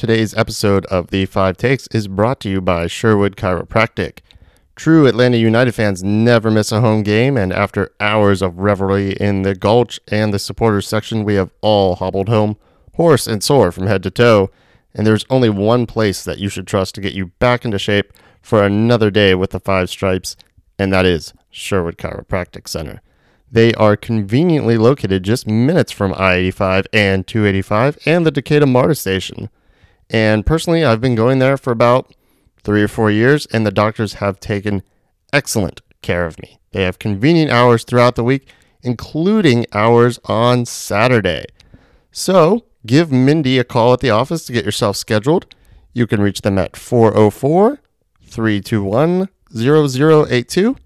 Today's episode of The Five Takes is brought to you by Sherwood Chiropractic. True Atlanta United fans never miss a home game, and after hours of revelry in the Gulch and the supporters section, we have all hobbled home, hoarse and sore from head to toe. And there's only one place that you should trust to get you back into shape for another day with the Five Stripes, and that is Sherwood Chiropractic Center. They are conveniently located just minutes from I 85 and 285 and the Decatur MARTA station. And personally, I've been going there for about three or four years, and the doctors have taken excellent care of me. They have convenient hours throughout the week, including hours on Saturday. So give Mindy a call at the office to get yourself scheduled. You can reach them at 404 321 0082.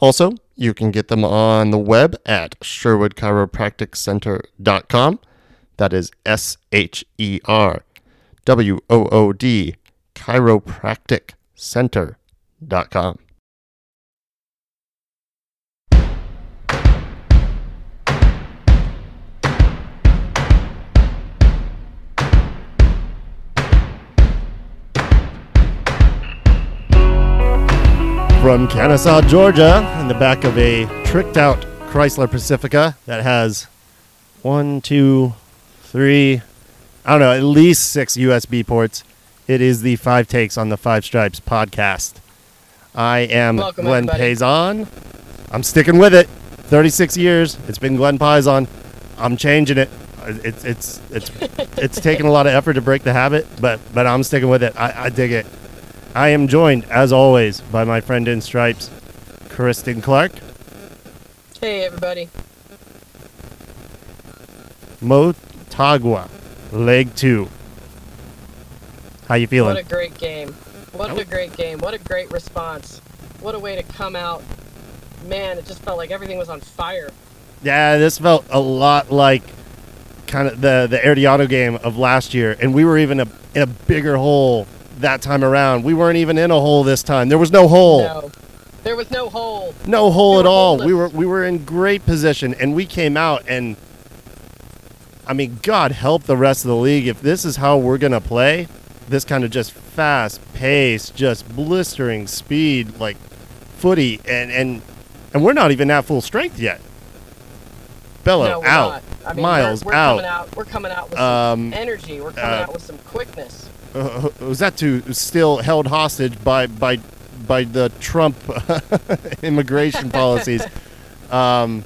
Also, you can get them on the web at sherwoodchiropracticcenter.com. That is S H E R W O O D chiropracticcenter.com. From Kennesaw, Georgia, in the back of a tricked out Chrysler Pacifica that has one, two, three, I don't know, at least six USB ports. It is the Five Takes on the Five Stripes podcast. I am Welcome, Glenn everybody. Payson. I'm sticking with it. 36 years. It's been Glenn Payson. I'm changing it. Uh, it's it's it's it's taken a lot of effort to break the habit, but but I'm sticking with it. I, I dig it. I am joined, as always, by my friend in stripes, Kristen Clark, Hey everybody. Motagua, leg two. How you feeling? What a great game. What a great game. What a great response. What a way to come out. Man, it just felt like everything was on fire. Yeah, this felt a lot like kind of the the Herediano game of last year, and we were even a, in a bigger hole that time around. We weren't even in a hole this time. There was no hole, no. There was no hole. No hole We at all. We were we were in great position, and we came out and. I mean, God help the rest of the league if this is how we're gonna play. This kind of just fast pace, just blistering speed, like footy, and and and we're not even at full strength yet. Bello no, out. I mean, Miles we're, we're out. coming out. We're coming out with Um, some energy. We're coming uh, out with some quickness. uh, was that to still held hostage by by by the Trump immigration policies. Um,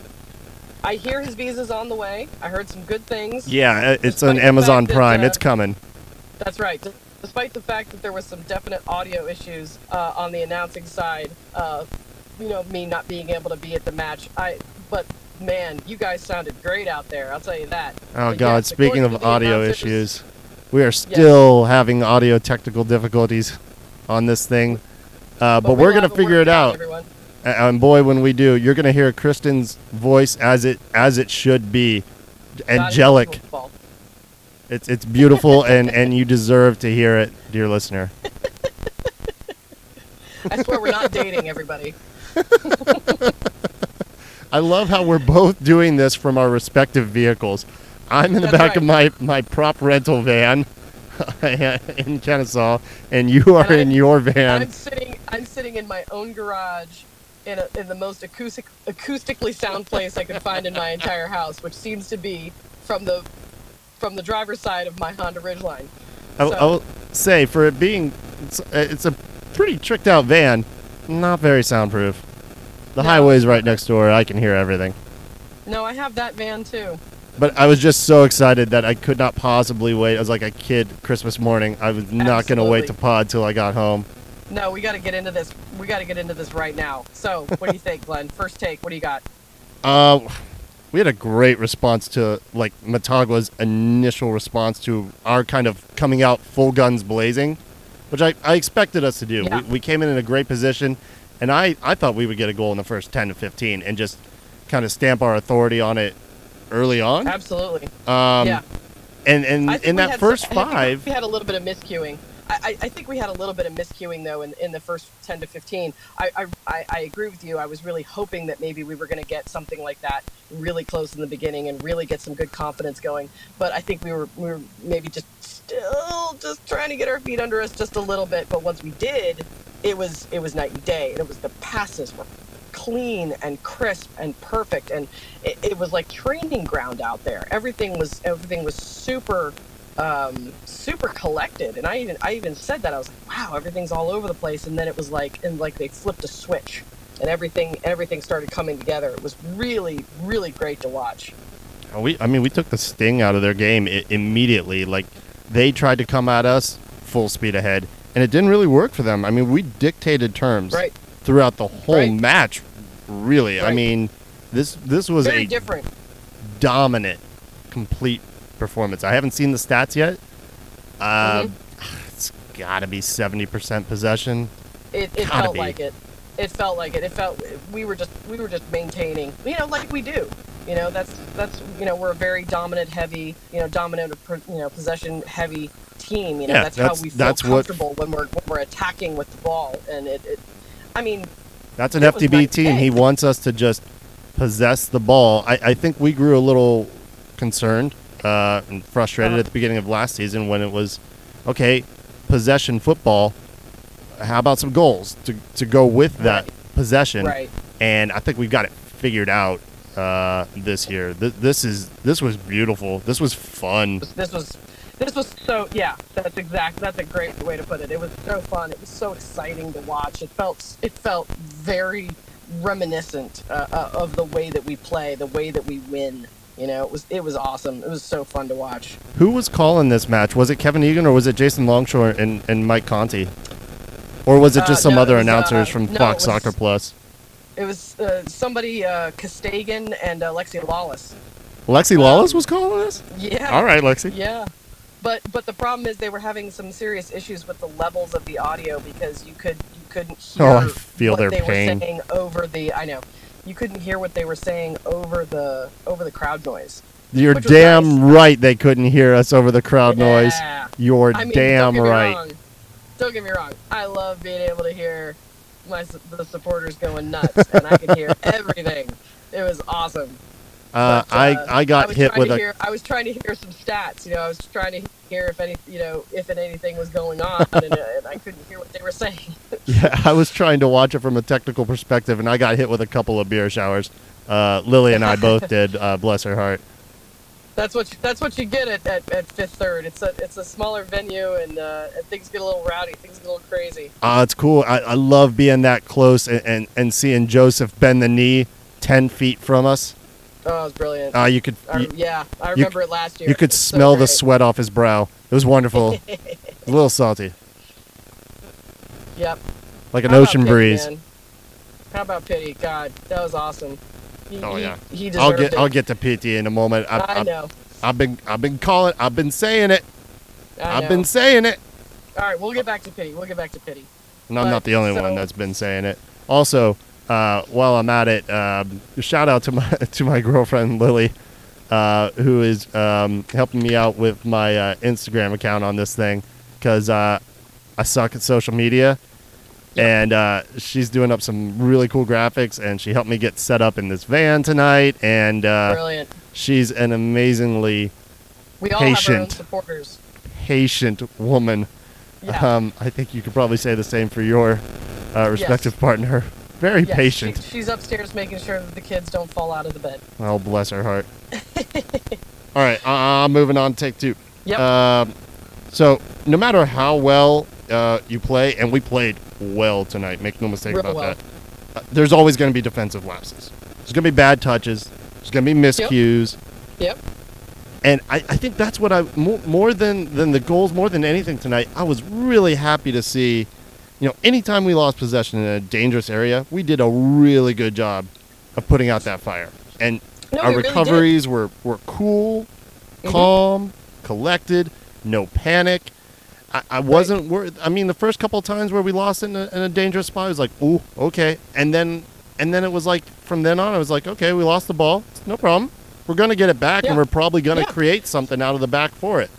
I hear his visa's on the way. I heard some good things. yeah, it's Despite on Amazon fact that, Prime. uh, it's coming. That's right. Despite the fact that there was some definite audio issues uh, on the announcing side, uh, you know, me not being able to be at the match. I, but man, you guys sounded great out there. I'll tell you that. Oh But God! yes, Speaking of audio issues, we are still having audio technical difficulties on this thing, uh, but, we we're gonna figure it out. Everyone. And boy, when we do, you're gonna hear Kristen's voice as it as it should be, angelic. It's it's beautiful, and and you deserve to hear it, dear listener. I swear we're not dating everybody. I love how we're both doing this from our respective vehicles. I'm in the That's back of my, my prop rental van in Kennesaw, and you are And in your van. I'm sitting. I'm sitting in my own garage. In, a, in the most acoustic, acoustically sound place I could find in my entire house, which seems to be from the from the driver's side of my Honda Ridgeline. I, so- I will say, for it being, it's, it's a pretty tricked out van, not very soundproof. The No. highway's right next door. I can hear everything. No, I have that van too. But I was just so excited that I could not possibly wait. I was like a kid Christmas morning. I was not going to wait to pod till I got home. No, we got to get into this. We got to get into this right now. So, what do you think, Glenn? First take. What do you got? Uh, we had a great response to like Motagua's initial response to our kind of coming out full guns blazing, which I, I expected us to do. Yeah. We, we came in in a great position, and I, I thought we would get a goal in the first 10 to 15 and just kind of stamp our authority on it early on. Absolutely. Um, yeah. And, and in that first some- five, we had a little bit of miscuing. I, I, think we had a little bit of miscuing though in, in the first 10 to 15. I, I, I, I agree with you. I was really hoping that maybe we were going to get something like that really close in the beginning and really get some good confidence going. But I think we were we were maybe just still just trying to get our feet under us just a little bit. But once we did, it was it was night and day. And it was the passes were clean and crisp and perfect, and it, it was like training ground out there. Everything was everything was super um, super collected. And I even I even said that I was like, wow, everything's all over the place. And then it was like and like they flipped a switch. And everything, everything started coming together. It was really, really great to watch. We, I mean, we took the sting out of their game I- immediately. Like they tried to come at us full speed ahead, and it didn't really work for them. I mean, we dictated terms Right. throughout the whole Right. match. Really, I mean, this this was Very a different. dominant, complete performance. I haven't seen the stats yet. Uh, Mm-hmm. It's got to be seventy percent possession. It, it felt be. like it. It felt like it. It felt we were just we were just maintaining, you know, like we do. You know, that's that's you know we're a very dominant, heavy, you know, dominant, you know, possession heavy team. You know, Yeah, that's, that's- how we feel that's what- comfortable when we're when we're attacking with the ball. And it, it I mean, That's an It was FTB night team. He wants us to just possess the ball. I, I think we grew a little concerned uh, and frustrated at the beginning of last season when it was, okay, possession football. How about some goals to, to go with that possession? right. And I think we've got it figured out uh, this year. Th- this is this was beautiful. This was fun. This was this was so yeah. That's exact. That's a great way to put it. It was so fun. It was so exciting to watch. It felt it felt very reminiscent uh, uh, of the way that we play, the way that we win. You know, it was it was awesome. It was so fun to watch. Who was calling this match? Was it Kevin Egan or was it Jason Longshore and, and Mike Conti? Or was it Uh, just some no, other was, uh, announcers from no, Fox was- Soccer Plus? It was uh, somebody uh, and uh, Lexi Lawless. Lexi Lawless was calling this? Yeah. All right, Lexi. Yeah. But but the problem is they were having some serious issues with the levels of the audio because you could you couldn't hear Oh, I feel what their they pain. were saying over the I know. You couldn't hear what they were saying over the over the crowd noise. You're damn nice. right they couldn't hear us over the crowd noise. Yeah. You're I mean, damn don't get me right. Wrong. Don't get me wrong. I love being able to hear my the supporters going nuts, and I could hear everything. It was awesome. Uh, But, I uh, I got was hit trying with to a Hear, I was trying to hear some stats. You know, I was trying to hear if any, you know, if anything was going on, and, uh, and I couldn't hear what they were saying. yeah. I was trying to watch it from a technical perspective, and I got hit with a couple of beer showers. Uh, Lily and I both did. Uh, bless her heart. That's what you, that's what you get at, at, at Fifth Third. It's a it's a smaller venue, and, uh, and things get a little rowdy. Things get a little crazy. Uh, it's cool. I, I love being that close and, and, and seeing Josef bend the knee ten feet from us. Oh, it was brilliant. Uh, you could I, you, yeah, I remember it last year. you could was so smell the sweat off his brow. It was wonderful. a little salty, Yep. like an How ocean Pity, breeze. man? How about pity? God, that was awesome. He, Oh he- yeah. he I'll get it. I'll get to pity in a moment. I, I I, know. I've been I've been calling. I've been saying it. I I've been saying it. All right, we'll get back to pity. We'll get back to pity. And I'm But, not the only so- one that's been saying it. Also, uh, while I'm at it, um, shout out to my to my girlfriend Lily, uh, who is um, helping me out with my uh, Instagram account on this thing because uh, I suck at social media, and uh, she's doing up some really cool graphics, and she helped me get set up in this van tonight, and uh, Brilliant. she's an amazingly We all have our own patient. supporters. patient woman. Yeah. Um, I think you could probably say the same for your uh, respective partner. Very Yes, patient. She, she's upstairs making sure that the kids don't fall out of the bed. Oh, bless her heart. All right, uh, moving on. to Take two. Yep. Um, so, no matter how well uh, you play, and we played well tonight, make no mistake Real about well. that. Uh, there's always going to be defensive lapses. There's going to be bad touches. There's going to be miscues. Yep. And I, I think that's what I more, more than than the goals, more than anything tonight. I was really happy to see, you know, anytime we lost possession in a dangerous area, we did a really good job of putting out that fire. And No, our we really recoveries were were cool, Mhm. calm, collected, no panic. I, I wasn't worried. I mean, the first couple of times where we lost in a, in a dangerous spot, I was like, "Ooh, okay," and then and then it was like from then on, I was like, "Okay, we lost the ball, no problem. We're gonna get it back, Yeah. and we're probably gonna Yeah. create something out of the back for it."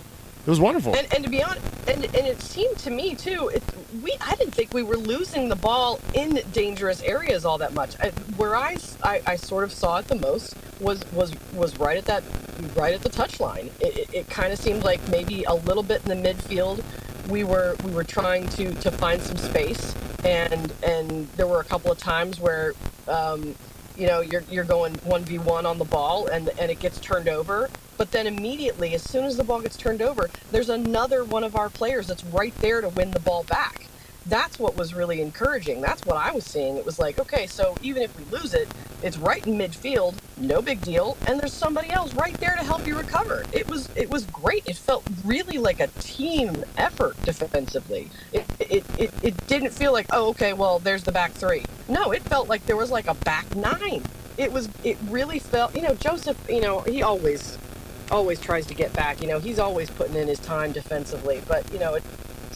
It was wonderful. And, and to be honest, and, and it seemed to me too. It, we I didn't think we were losing the ball in dangerous areas all that much. Where I, I, I, I- I sort of saw it the most was was was right at that right at the touchline. It, it, it kind of seemed like maybe a little bit in the midfield. We were we were trying to, to find some space, and and there were a couple of times where, um, you know, you're you're going one v one on the ball, and and it gets turned over. But then immediately, as soon as the ball gets turned over, there's another one of our players that's right there to win the ball back that's what was really encouraging. That's what I was seeing. It was like, okay, so even if we lose it, it's right in midfield, no big deal, and there's somebody else right there to help you recover. It was it was great. It felt really like a team effort defensively. It it, it, it didn't feel like, oh, okay, well, there's the back three. No, it felt like there was like a back nine. It was it really felt, you know, Josef, you know, he always always tries to get back. You know, he's always putting in his time defensively, but you know, it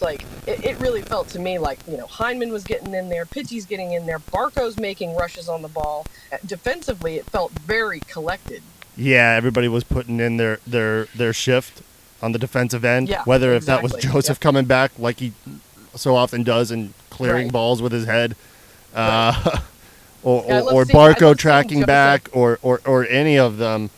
like it, it, really felt to me like you know Hyndman was getting in there, Pity's getting in there, Barco's making rushes on the ball. Defensively, it felt very collected. Yeah, everybody was putting in their their their shift on the defensive end. Yeah, whether exactly. if that was Josef yep. coming back like he so often does and clearing right. balls with his head. Uh, right. or, yeah, or, or seeing, Barco tracking back, or, or, or any of them.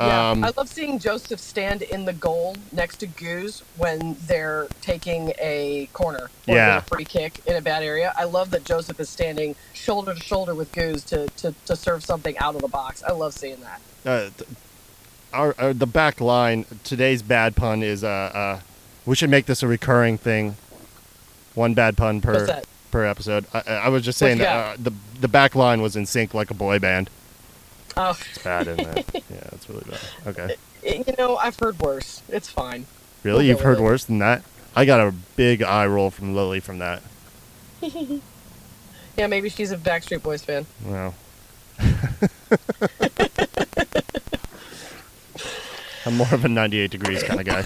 Yeah, um, I love seeing Josef stand in the goal next to Goose when they're taking a corner or yeah. a free kick in a bad area. I love that Josef is standing shoulder to shoulder with Goose to, to, to serve something out of the box. I love seeing that. Uh, our, our, the back line today's bad pun is uh, uh we should make this a recurring thing. One bad pun per per episode. I, I was just saying that uh, the the back line was in sync like a boy band. Oh. It's bad, isn't it? yeah, it's really bad. Okay. You know, I've heard worse. It's fine. Really? We'll You've heard it. worse than that? I got a big eye roll from Lily from that. yeah, maybe she's a Backstreet Boys fan. Well. I'm more of a 98 degrees kind of guy.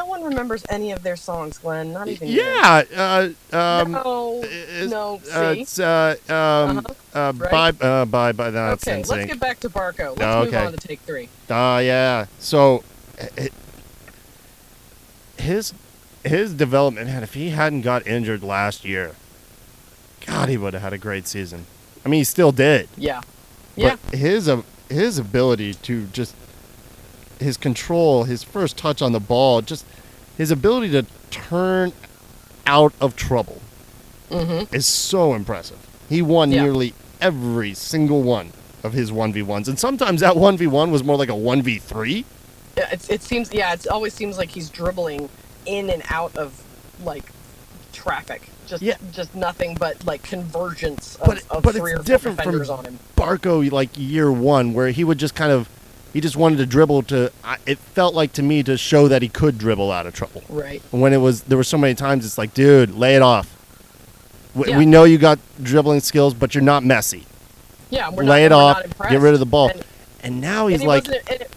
No one remembers any of their songs, Glenn. Not even yeah. Uh, um, no, no. See? it's uh, um, Uh-huh. uh, Right. bye, uh, bye, bye. No, okay, let's sync. get back to Barco. Let's Oh, move okay. on to take three. Ah, yeah. So, it, his his development, man. If he hadn't got injured last year, God, he would have had a great season. I mean, he still did. Yeah. Yeah. But his uh, his ability to just his control, his first touch on the ball, just his ability to turn out of trouble Mm-hmm. is so impressive. He won Yeah. nearly every single one of his 1v1s. And sometimes that 1v1 was more like a 1v3. Yeah, it's, it seems. Yeah, it always seems like he's dribbling in and out of like traffic. Just, Yeah. just nothing but like convergence of, But- of but three it's or four different from- defenders on him. Barco, like year one, where he would just kind of, he just wanted to dribble to, it felt like to me to show that he could dribble out of trouble. Right. When it was, there were so many times it's like, dude, lay it off. We, Yeah. we know you got dribbling skills, but you're not messy. Yeah. We're lay not, it off, get rid of the ball. And, And now he's it like, it,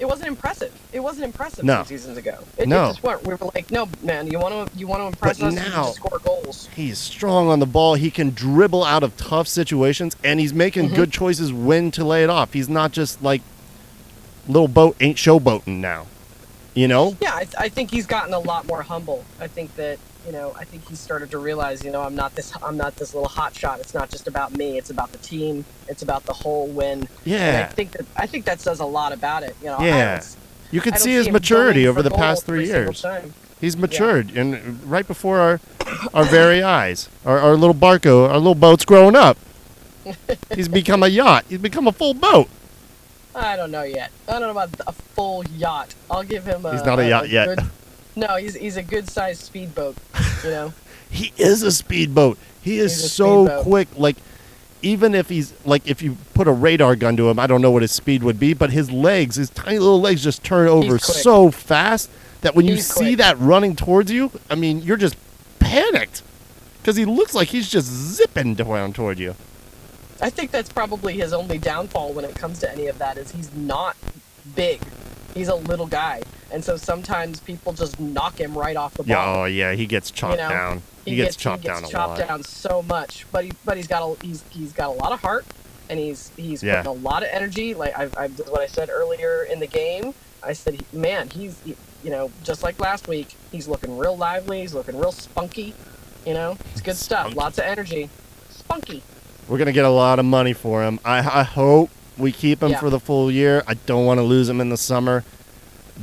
it wasn't impressive. It wasn't impressive No. two seasons ago. It, No. it just weren't. We were like, no, man, you want to, you want to impress But us? Now- score goals. he's strong on the ball. He can dribble out of tough situations, and he's making Mhm. good choices when to lay it off. He's not just like little boat ain't showboating now. You know? Yeah, I, I think he's gotten a lot more humble. I think that you know, I think he started to realize, you know, I'm not this, I'm not this little hot shot. It's not just about me. It's about the team. It's about the whole win. And I think that I think that says a lot about it. You know, Yeah. You can see his maturity over the past three years. He's matured, and right before our our very eyes, our, our little Barco, our little boat's growing up. He's become a yacht. He's become a full boat. I don't know yet. I don't know about a full yacht. I'll give him a. He's not a yacht yet. good- no, he's he's a good sized speedboat. You know. He is a speedboat. He is so speedboat. quick. Like, even if he's like, if you put a radar gun to him, I don't know what his speed would be, but his legs, his tiny little legs, just turn over so fast that when you He's see quick. that running towards you, I mean, you're just panicked because he looks like he's just zipping down toward you. I think that's probably his only downfall when it comes to any of that is he's not big. He's a little guy, and so sometimes people just knock him right off the ball. Yeah, oh yeah, he gets chopped know, down. He, gets, chopped he gets down a chopped lot. down so much, but he but he's got a he's he's got a lot of heart, and he's he's Yeah. putting a lot of energy. Like I, I what I said earlier in the game, I said, man, he's he, you know just like last week, he's looking real lively. He's looking real spunky. You know, it's good stuff. Spunky. Lots of energy. Spunky. We're gonna get a lot of money for him. I, I hope We keep him Yeah. for the full year. I don't want to lose him in the summer,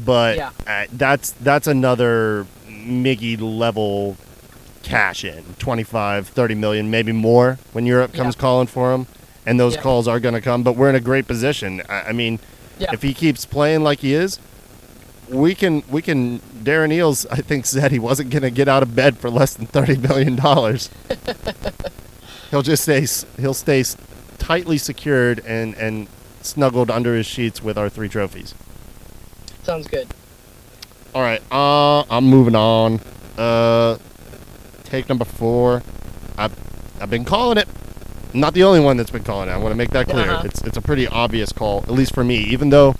but Yeah. uh, that's that's another Miggy level cash in 25 30 million maybe more when Europe comes Yeah. calling for him and those calls are going to come but we're in a great position I, I mean if he keeps playing like he is we can we can Darren Eales I think said he wasn't going to get out of bed for less than 30 million dollars he'll just stay he'll stay tightly secured and and snuggled under his sheets with our three trophies Sounds good. all right, uh, I'm moving on. Uh, take number four. I've, I've been calling it. I'm not the only one that's been calling it. I want to make that clear. Uh-huh. It's it's a pretty obvious call, at least for me. Even though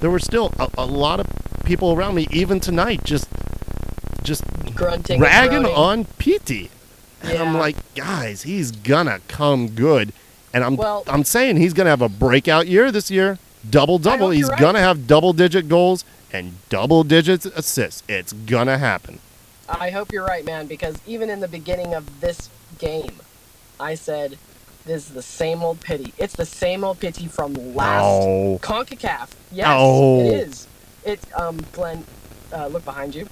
there were still a, a lot of people around me, even tonight, just just Grunting. ragging on Pity. And I'm like, guys, he's gonna come good. And I'm Well- I'm saying he's gonna have a breakout year this year. Double double. He's right. gonna have double digit goals and double digit assists. It's gonna happen. I hope you're right, man, because even in the beginning of this game, I said, this is the same old pity. It's the same old pity from last No. CONCACAF. Yes, No. it is. It, um, Glenn, uh, look behind you.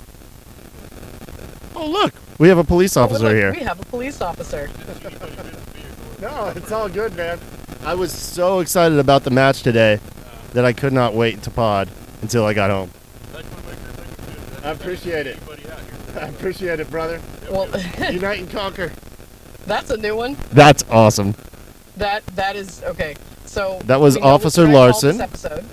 Oh look, we have a police Oh, officer look, here. We have a police officer. No, it's all good, man. I was so excited about the match today that I could not wait to pod until I got home. I appreciate it. I appreciate it, brother. Well, Unite and conquer. that's a new one. That's awesome. That that is okay. So That was we know what Officer we're gonna call Larson. Episode.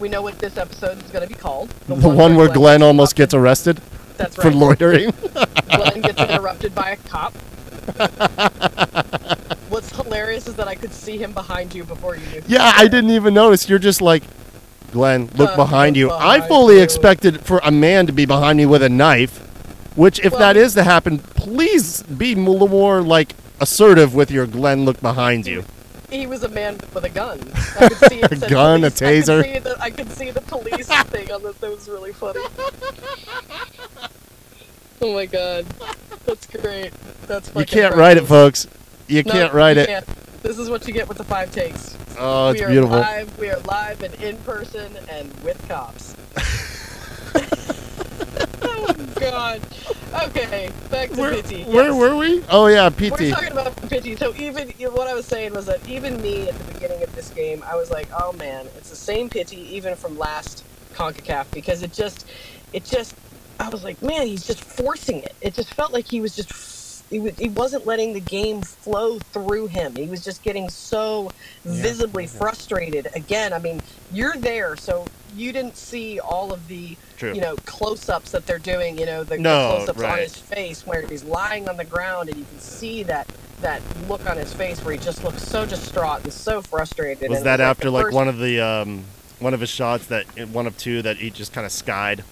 We know what this episode is going to be called. The one where Glenn almost gets arrested That's right. for loitering. Glenn gets interrupted by a cop. What's hilarious is that I could see him behind you before you knew. Yeah, I didn't even notice. You're just like, Glenn, look Uh, behind look you. I behind fully you. expected for a man to be behind me with a knife, which, if Well- that is to happen, please be more like assertive with your Glenn, look behind you. He was a man with a gun. I could see A gun, a police. I taser. could see the, I could see the police thing on this. That was really funny. Oh my god, that's great. That's You can't write it, folks. You No, can't write you it. can't. This is what you get with the five takes. Oh, it's we are beautiful. live. We are live and in person and with cops. Oh god. Okay, back to Where, Pity. where Yes. were we? Oh yeah, We're Pity. talking about Pity. So even what I was saying was that even me at the beginning of this game, I was like, oh man, it's the same Pity even from last Concacaf because it just, it just, I was like, man, he's just forcing it. It just felt like he was just. He, was, he wasn't letting the game flow through him. He was just getting so visibly frustrated. Again, I mean, you're there, so you didn't see all of the True. you know close-ups that they're doing you know the, the No, close-ups on his face where he's lying on the ground and you can see that that look on his face where he just looks so distraught and so frustrated Was and that it after the like first- one of the um, one of his shots that one of two that he just kind of skied?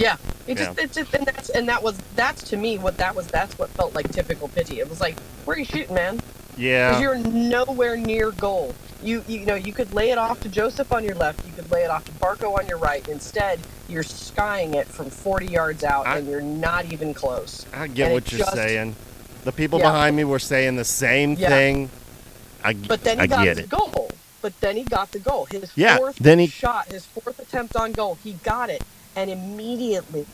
Yeah it just, Yeah. it just and that's and that was that's to me what that was that's what felt like typical pity it was like where are you shooting man Yeah, because Yeah. you're nowhere near goal you you know you could lay it off to josef on your left you could lay it off to barco on your right instead you're skying it from 40 yards out I- and you're not even close I get and what you're just- saying. The people Yeah. behind me were saying the same Yeah. thing. I, But then he I got get the it. goal. But then he got the goal. His Yeah, fourth then he- shot, his fourth attempt on goal, he got it, and immediately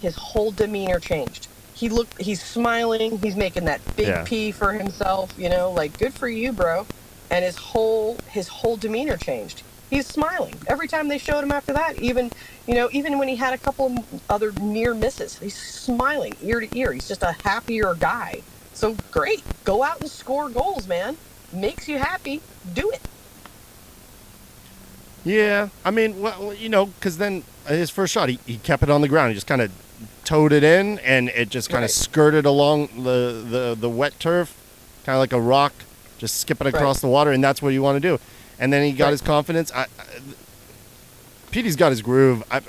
his whole demeanor changed. He looked, he's smiling, he's making that big Yeah. P for himself, you know, like good for you, bro. And his whole his whole demeanor changed. He's smiling every time they showed him after that. Even you know, even when he had a couple other near misses, he's smiling ear to ear. He's just a happier guy. So great, go out and score goals, man. Makes you happy, do it. Yeah, I mean, well, you know, because then his first shot, he, he kept it on the ground. He just kind of towed it in, and it just kind of Right. skirted along the, the, the wet turf, kind of like a rock, just skipping across Right. the water, and that's what you want to do. And then he got Right. his confidence. I, I, Pity's got his groove. I,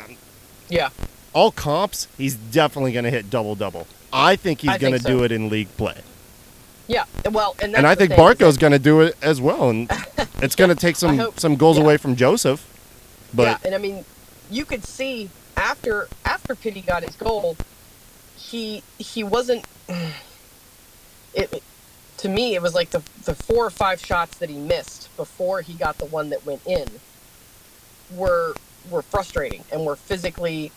Yeah, all comps, he's definitely going to hit double double. I think he's going to so. do it in league play, yeah. Well, and that's and I think thing, Barco's going to do it as well. And it's going to take some hope- some goals yeah. away from Josef, but yeah, and I mean, you could see after after Pity got his goal, he he wasn't. It to me, it was like the the four or five shots that he missed before he got the one that went in were were frustrating and were physically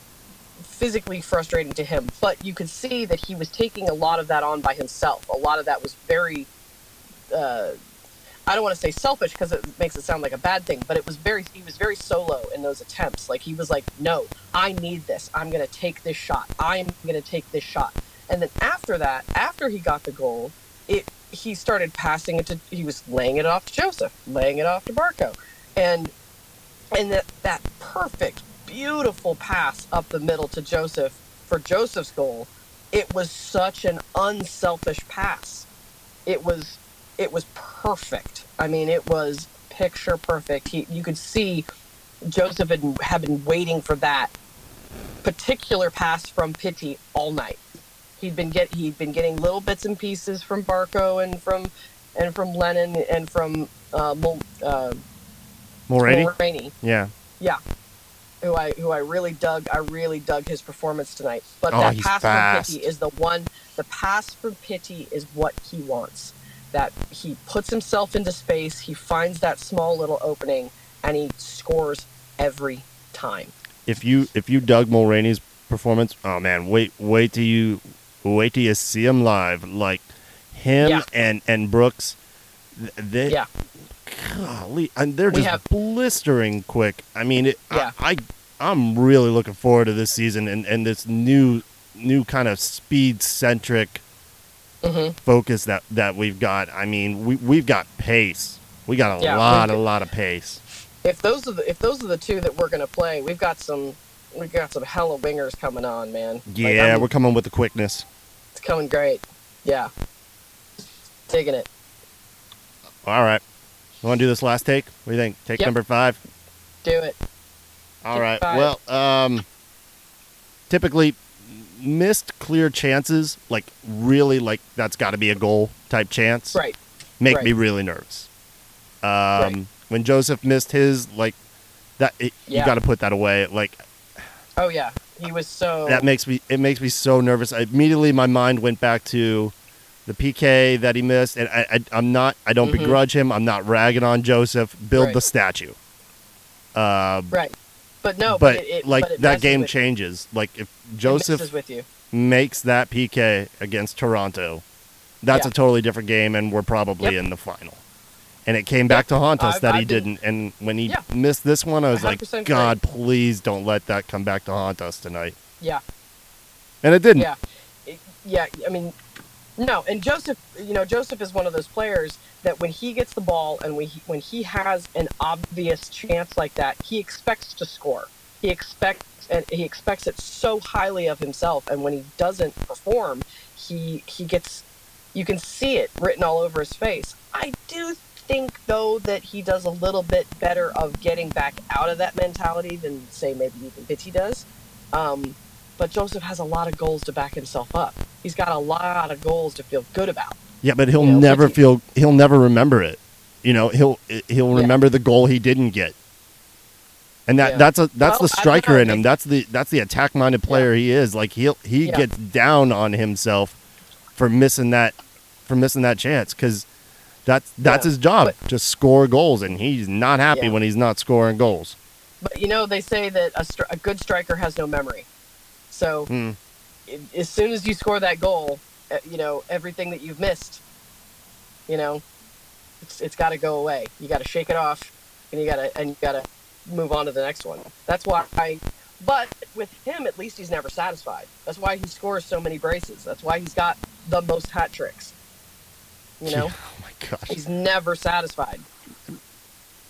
physically frustrating to him. But you could see that he was taking a lot of that on by himself. A lot of that was very uh, I don't want to say selfish because it makes it sound like a bad thing, but it was very he was very solo in those attempts. Like he was like, "No, I need this. I'm going to take this shot. I'm going to take this shot." And then after that, after he got the goal, it he started passing it to he was laying it off to Josef, laying it off to Barco. And and that that perfect, beautiful pass up the middle to Josef for Josef's goal, it was such an unselfish pass. It was it was perfect. I mean, it was picture perfect. He, you could see Josef had, had been waiting for that particular pass from Pity all night. He'd been get he'd been getting little bits and pieces from Barco and from and from Lennon and from uh, Mul, uh, Mulraney? Mulraney. Yeah. Yeah. Who I who I really dug I really dug his performance tonight. But Oh, that pass fast. from Pity is the one the pass from Pity is what he wants. That he puts himself into space, he finds that small little opening, and he scores every time. If you if you dug Mulraney's performance, oh man, wait wait till you wait till you see him live. Like him Yeah. and and Brooks, they Yeah. golly, and they're just have- blistering quick. I mean, it, Yeah. I, I am really looking forward to this season and and this new new kind of speed centric hmm focus that that we've got. I mean, we we've got pace. We got a Yeah, lot a lot of pace. If those are the if those are the two that we're gonna play, we've got some we've got some hella wingers coming on, man. Yeah, I'm- we're coming with the quickness. it's coming great. Yeah. Digging it. All right. You want to do this last take? What do you think? Take Yep. number five. Do it. All Take right. five. Well, um, typically missed clear chances, like really, like that's got to be a goal type chance, Right. make right. me really nervous. Um, Right. when Josef missed his, like that, it, you got to put that away. Like Oh yeah. He was so that makes me, it makes me so nervous. I, immediately, my mind went back to the PK that he missed, and I, I I'm not, I don't Mhm. begrudge him. I'm not ragging on Josef. Build Right. the statue. Uh, right. But no, but but, it, it, like but that game changes. Like if Josef with you. makes that PK against Toronto, that's Yeah. a totally different game, and we're probably Yep. in the final. And it came back to haunt us I've- that he I've been- didn't. And when he Yeah. missed this one, I was like, 100% God, please don't let that come back to haunt us tonight. Yeah. And it didn't. Yeah. It- yeah. I mean, no. And Josef, you know, Josef is one of those players that when he gets the ball and when he, when he has an obvious chance like that, he expects to score. He expects and he expects it so highly of himself. And when he doesn't perform, he he gets you can see it written all over his face. I do think though that he does a little bit better of getting back out of that mentality than say maybe even Pity does. Um, but Josef has a lot of goals to back himself up. He's got a lot of goals to feel good about. Yeah, but he'll You know, never he- feel. He'll never remember it. You know, he'll he'll Yeah. remember the goal he didn't get. And that Yeah. that's a that's Well, the striker in him. That's the that's the attack minded player he is. Like he'll he Yeah. gets down on himself for missing that for missing that chance because that's that's Yeah, his job but- to score goals and he's not happy Yeah. when he's not scoring goals. But you know, they say that a, stri- a good striker has no memory. So Hmm. i- as soon as you score that goal, Uh, you know everything that you've missed. You know, it's it's got to go away. You got to shake it off, and you got to and you got to move on to the next one. That's why I. But with him, at least he's never satisfied. That's why he scores so many braces. That's why he's got the most hat tricks. You know, Oh my gosh. he's never satisfied.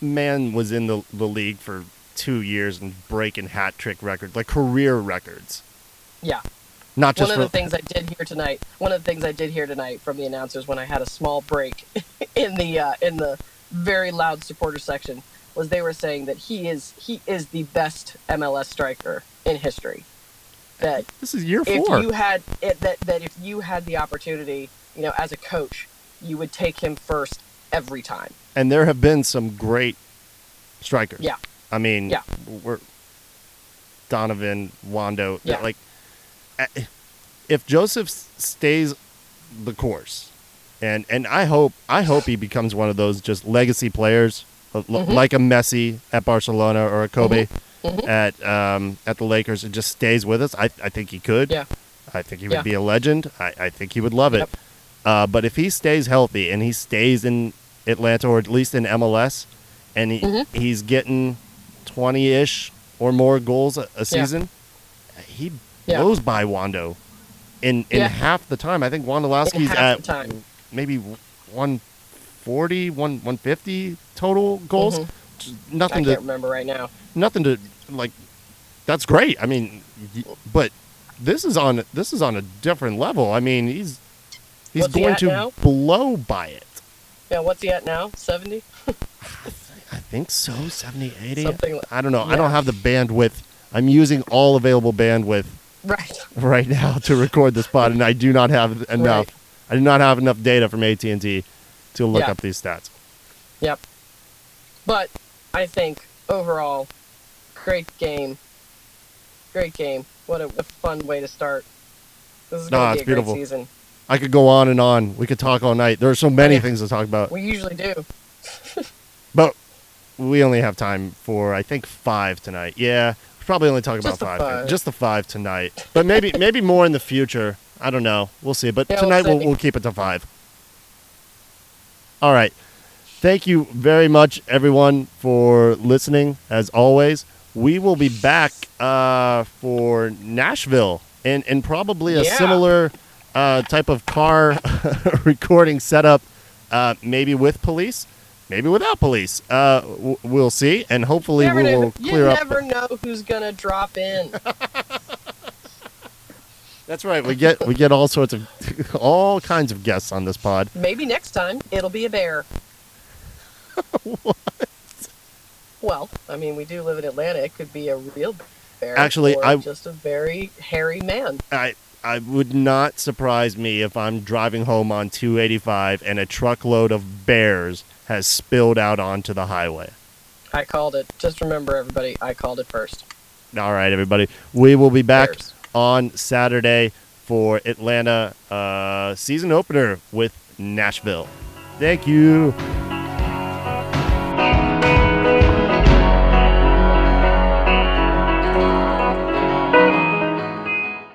Man was in the the league for two years and breaking hat trick records, like career records. Yeah. Not just one of the things I did here tonight. One of the things I did here tonight from the announcers when I had a small break in the uh, in the very loud supporter section was they were saying that he is he is the best MLS striker in history. That this is year four. if you had it, that that if you had the opportunity, you know, as a coach, you would take him first every time. and there have been some great strikers. Yeah. I mean, Yeah. we're Donovan, Wondo. Yeah. Like, if Josef stays the course, and and I hope I hope he becomes one of those just legacy players, Mhm. like a Messi at Barcelona or a Kobe Mhm. at um, at the Lakers, and just stays with us. I I think he could. Yeah. I think he would Yeah. be a legend. I, I think he would love it. Yep. Uh, but if he stays healthy and he stays in Atlanta or at least in MLS, and he, Mhm. he's getting twenty ish or more goals a, a season, he Yeah. blows by Wondo in in Yeah. half the time. I think In Wondolowski's at maybe 140, 150 total goals. Mhm. I Nothing can't to remember right now. nothing to like. That's great. I mean, but this is on this is on a different level. I mean, he's he's What's going at to now? blow by it. Yeah, what's he at now? 70? I think so, 70, 80. Something like- I don't know. I don't have the bandwidth. I'm using all available bandwidth Right. right now to record this pod, and I do not have enough. Right. I do not have enough data from AT and T to look Yeah. up these stats. Yep. But I think overall, great game. Great game. What a, a fun way to start. This is No, going to it's be a great beautiful. season. I could go on and on. We could talk all night. There are so oh, many yeah. things to talk about, We usually do. but we only have time for I think five tonight. Yeah, probably only talk about five. five. Just the five tonight, but maybe maybe more in the future. I don't know. We'll see. But Yeah, we'll tonight we'll, we'll keep it to five. All right. Thank you very much, everyone, for listening. As always, we will be back uh, for Nashville and and probably a Yeah. similar uh, type of car recording setup, uh, maybe with police, maybe without police. Uh, w- we'll see, and hopefully never we know- will you clear up. You never know who's going to drop in. That's right. We get we get all sorts of all kinds of guests on this pod. Maybe next time it'll be a bear. Well, I mean, we do live in Atlanta. It could be a real bear. Actually, I- just a very hairy man. I I would not surprise me if I'm driving home on 285 and a truckload of bears has spilled out onto the highway. I called it. Just remember, everybody, I called it first. All right, everybody. We will be back Bears. on Saturday for Atlanta uh, season opener with Nashville. Thank you.